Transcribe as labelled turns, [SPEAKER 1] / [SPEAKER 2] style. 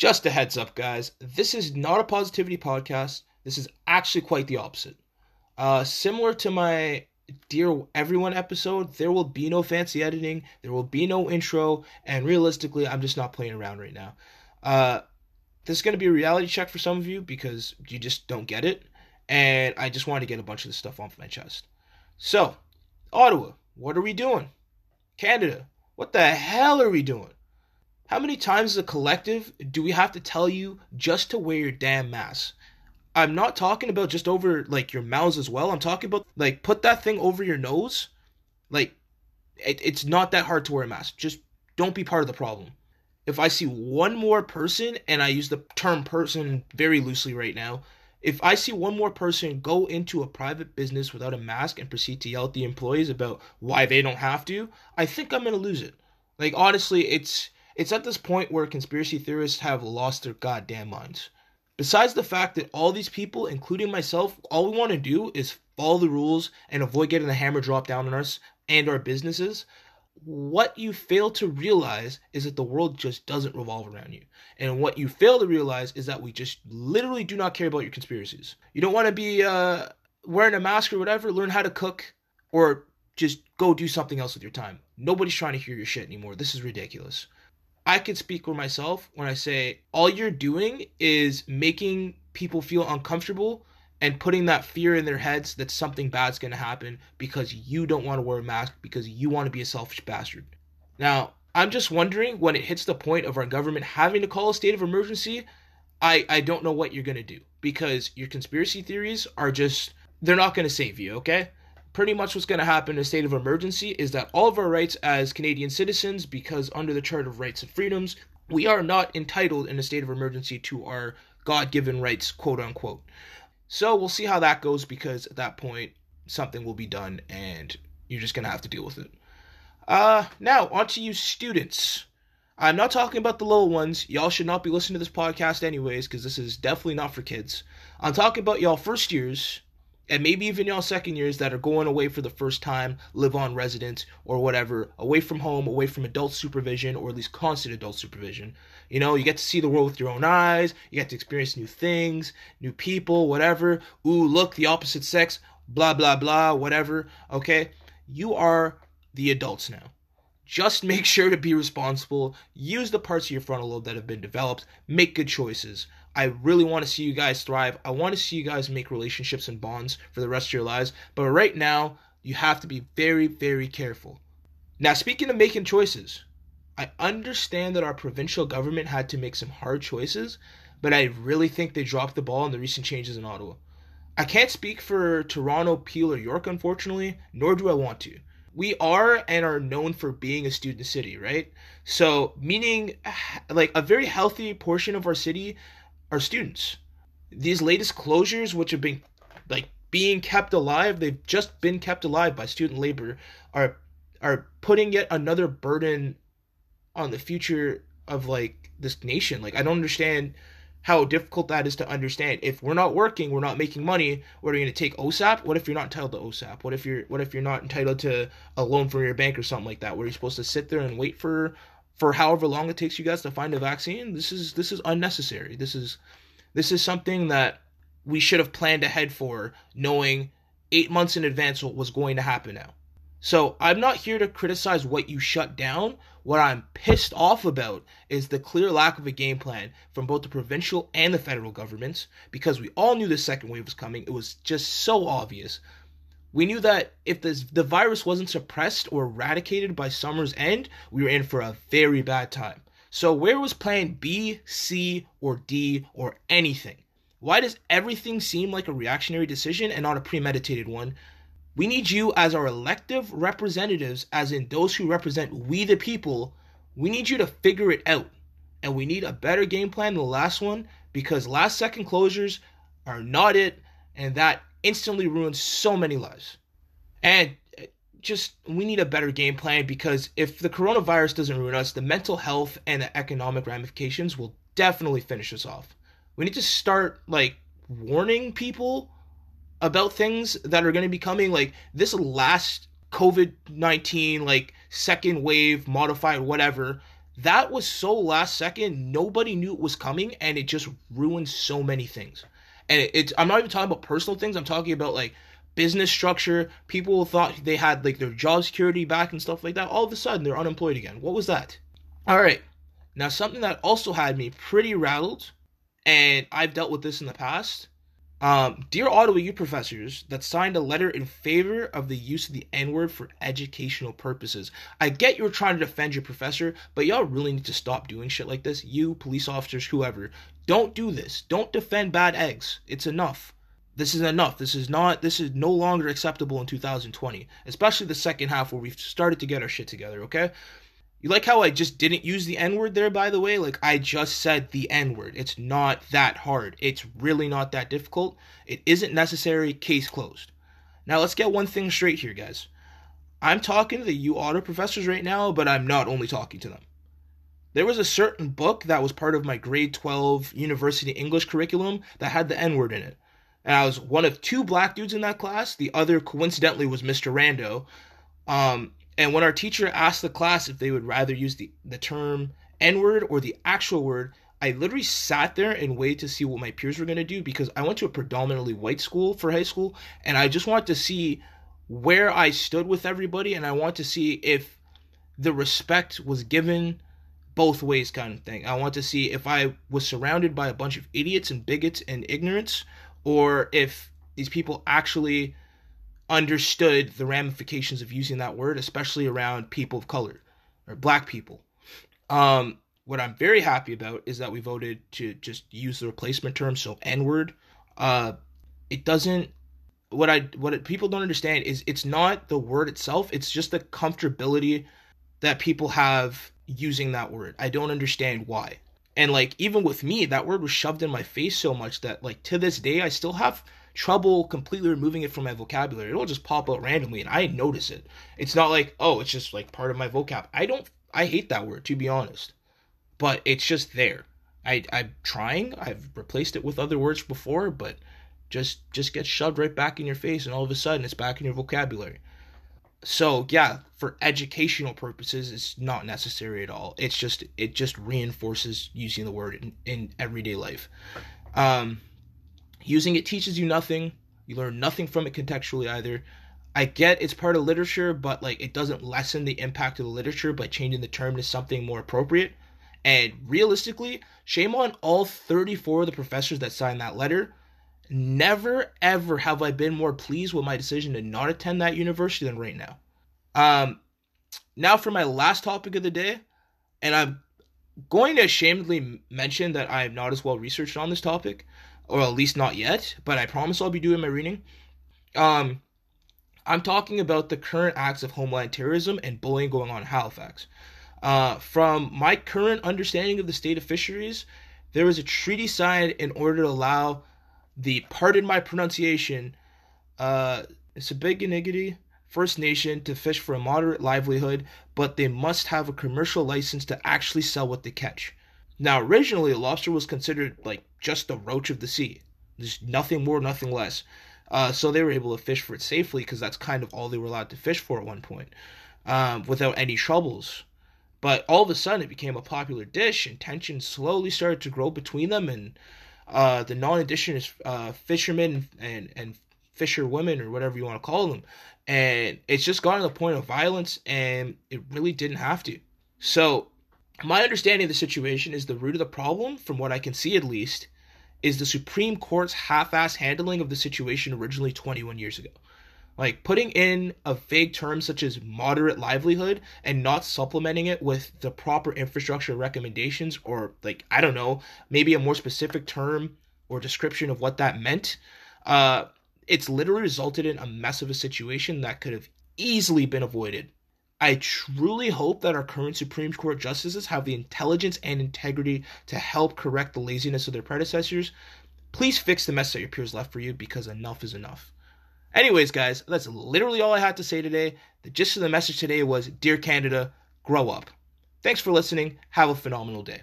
[SPEAKER 1] Just a heads up, guys. This is not a positivity podcast. This is actually quite the opposite. Uh, similar to my Dear Everyone episode, there will be no fancy editing, there will be no intro, and realistically, I'm just not playing around right now. Uh, this is going to be a reality check for some of you because you just don't get it, and I just want to get a bunch of this stuff off my chest. So, Ottawa, what are we doing? Canada, what the hell are we doing? How many times as a collective do we have to tell you just to wear your damn mask? I'm not talking about just over like your mouths as well. I'm talking about like put that thing over your nose. Like it, it's not that hard to wear a mask. Just don't be part of the problem. If I see one more person, and I use the term person very loosely right now, if I see one more person go into a private business without a mask and proceed to yell at the employees about why they don't have to, I think I'm gonna lose it. Like honestly, it's it's at this point where conspiracy theorists have lost their goddamn minds. Besides the fact that all these people, including myself, all we want to do is follow the rules and avoid getting the hammer dropped down on us and our businesses, what you fail to realize is that the world just doesn't revolve around you. And what you fail to realize is that we just literally do not care about your conspiracies. You don't want to be uh, wearing a mask or whatever, learn how to cook, or just go do something else with your time. Nobody's trying to hear your shit anymore. This is ridiculous. I can speak for myself when I say all you're doing is making people feel uncomfortable and putting that fear in their heads that something bad's going to happen because you don't want to wear a mask because you want to be a selfish bastard. Now, I'm just wondering when it hits the point of our government having to call a state of emergency, I I don't know what you're going to do because your conspiracy theories are just they're not going to save you, okay? Pretty much what's going to happen in a state of emergency is that all of our rights as Canadian citizens, because under the Charter of Rights and Freedoms, we are not entitled in a state of emergency to our God given rights, quote unquote. So we'll see how that goes because at that point, something will be done and you're just going to have to deal with it. Uh, now, on to you students. I'm not talking about the little ones. Y'all should not be listening to this podcast anyways, because this is definitely not for kids. I'm talking about y'all first years and maybe even y'all second years that are going away for the first time, live on residence or whatever, away from home, away from adult supervision or at least constant adult supervision. You know, you get to see the world with your own eyes, you get to experience new things, new people, whatever. Ooh, look, the opposite sex, blah, blah, blah, whatever. Okay? You are the adults now. Just make sure to be responsible, use the parts of your frontal lobe that have been developed, make good choices. I really want to see you guys thrive. I want to see you guys make relationships and bonds for the rest of your lives. But right now, you have to be very, very careful. Now, speaking of making choices, I understand that our provincial government had to make some hard choices, but I really think they dropped the ball in the recent changes in Ottawa. I can't speak for Toronto, Peel, or York, unfortunately, nor do I want to. We are and are known for being a student city, right? So, meaning like a very healthy portion of our city our students. These latest closures, which have been like being kept alive, they've just been kept alive by student labor, are are putting yet another burden on the future of like this nation. Like I don't understand how difficult that is to understand. If we're not working, we're not making money. What are you going to take OSAP? What if you're not entitled to OSAP? What if you're what if you're not entitled to a loan from your bank or something like that? Where you're supposed to sit there and wait for for however long it takes you guys to find a vaccine. This is this is unnecessary. This is this is something that we should have planned ahead for, knowing eight months in advance what was going to happen now. So I'm not here to criticize what you shut down. What I'm pissed off about is the clear lack of a game plan from both the provincial and the federal governments because we all knew the second wave was coming. It was just so obvious. We knew that if this, the virus wasn't suppressed or eradicated by summer's end, we were in for a very bad time. So, where was plan B, C, or D, or anything? Why does everything seem like a reactionary decision and not a premeditated one? We need you as our elective representatives, as in those who represent we the people. We need you to figure it out. And we need a better game plan than the last one because last second closures are not it, and that instantly ruins so many lives. And uh, just we need a better game plan because if the coronavirus doesn't ruin us, the mental health and the economic ramifications will definitely finish us off. We need to start like warning people about things that are going to be coming like this last COVID-19 like second wave modified whatever that was so last second. Nobody knew it was coming, and it just ruined so many things. And it, it's I'm not even talking about personal things. I'm talking about like business structure. People thought they had like their job security back and stuff like that. All of a sudden, they're unemployed again. What was that? All right. Now, something that also had me pretty rattled, and I've dealt with this in the past. Um, dear Ottawa U professors that signed a letter in favor of the use of the N word for educational purposes. I get you're trying to defend your professor, but y'all really need to stop doing shit like this. You, police officers, whoever. Don't do this. Don't defend bad eggs. It's enough. This is enough. This is not, this is no longer acceptable in 2020, especially the second half where we've started to get our shit together, okay? You like how I just didn't use the N word there, by the way? Like, I just said the N word. It's not that hard. It's really not that difficult. It isn't necessary. Case closed. Now, let's get one thing straight here, guys. I'm talking to the U Ottawa professors right now, but I'm not only talking to them. There was a certain book that was part of my grade 12 university English curriculum that had the N word in it. And I was one of two black dudes in that class. The other, coincidentally, was Mr. Rando. Um, and when our teacher asked the class if they would rather use the, the term N word or the actual word, I literally sat there and waited to see what my peers were going to do because I went to a predominantly white school for high school and I just wanted to see where I stood with everybody and I wanted to see if the respect was given both ways kind of thing. I want to see if I was surrounded by a bunch of idiots and bigots and ignorance or if these people actually understood the ramifications of using that word, especially around people of color or black people. Um, what I'm very happy about is that we voted to just use the replacement term, so N word. Uh, it doesn't. What I what people don't understand is it's not the word itself. It's just the comfortability that people have using that word. I don't understand why. And like even with me, that word was shoved in my face so much that like to this day I still have trouble completely removing it from my vocabulary. It'll just pop out randomly and I notice it. It's not like, oh, it's just like part of my vocab. I don't I hate that word to be honest. But it's just there. I I'm trying. I've replaced it with other words before, but just just gets shoved right back in your face and all of a sudden it's back in your vocabulary. So, yeah, for educational purposes it's not necessary at all. It's just it just reinforces using the word in, in everyday life. Um Using it teaches you nothing. You learn nothing from it contextually either. I get it's part of literature, but like it doesn't lessen the impact of the literature by changing the term to something more appropriate. And realistically, shame on all 34 of the professors that signed that letter. Never ever have I been more pleased with my decision to not attend that university than right now. Um, now for my last topic of the day, and I'm going to ashamedly mention that I am not as well researched on this topic, or at least not yet, but I promise I'll be doing my reading. Um, I'm talking about the current acts of homeland terrorism and bullying going on in Halifax. Uh, from my current understanding of the state of fisheries, there was a treaty signed in order to allow the, pardon my pronunciation, uh, Sipekne'katik First Nation to fish for a moderate livelihood, but they must have a commercial license to actually sell what they catch. Now, originally, lobster was considered like just the roach of the sea. There's nothing more, nothing less. Uh, so they were able to fish for it safely because that's kind of all they were allowed to fish for at one point um, without any troubles. But all of a sudden, it became a popular dish, and tensions slowly started to grow between them. And uh, the non-indigenous uh, fishermen and and fisher women, or whatever you want to call them, and it's just gotten to the point of violence, and it really didn't have to. So my understanding of the situation is the root of the problem, from what I can see at least, is the Supreme Court's half ass handling of the situation originally 21 years ago. Like putting in a vague term such as moderate livelihood and not supplementing it with the proper infrastructure recommendations, or like, I don't know, maybe a more specific term or description of what that meant, uh, it's literally resulted in a mess of a situation that could have easily been avoided I truly hope that our current Supreme Court justices have the intelligence and integrity to help correct the laziness of their predecessors. Please fix the mess that your peers left for you because enough is enough. Anyways, guys, that's literally all I had to say today. The gist of the message today was Dear Canada, grow up. Thanks for listening. Have a phenomenal day.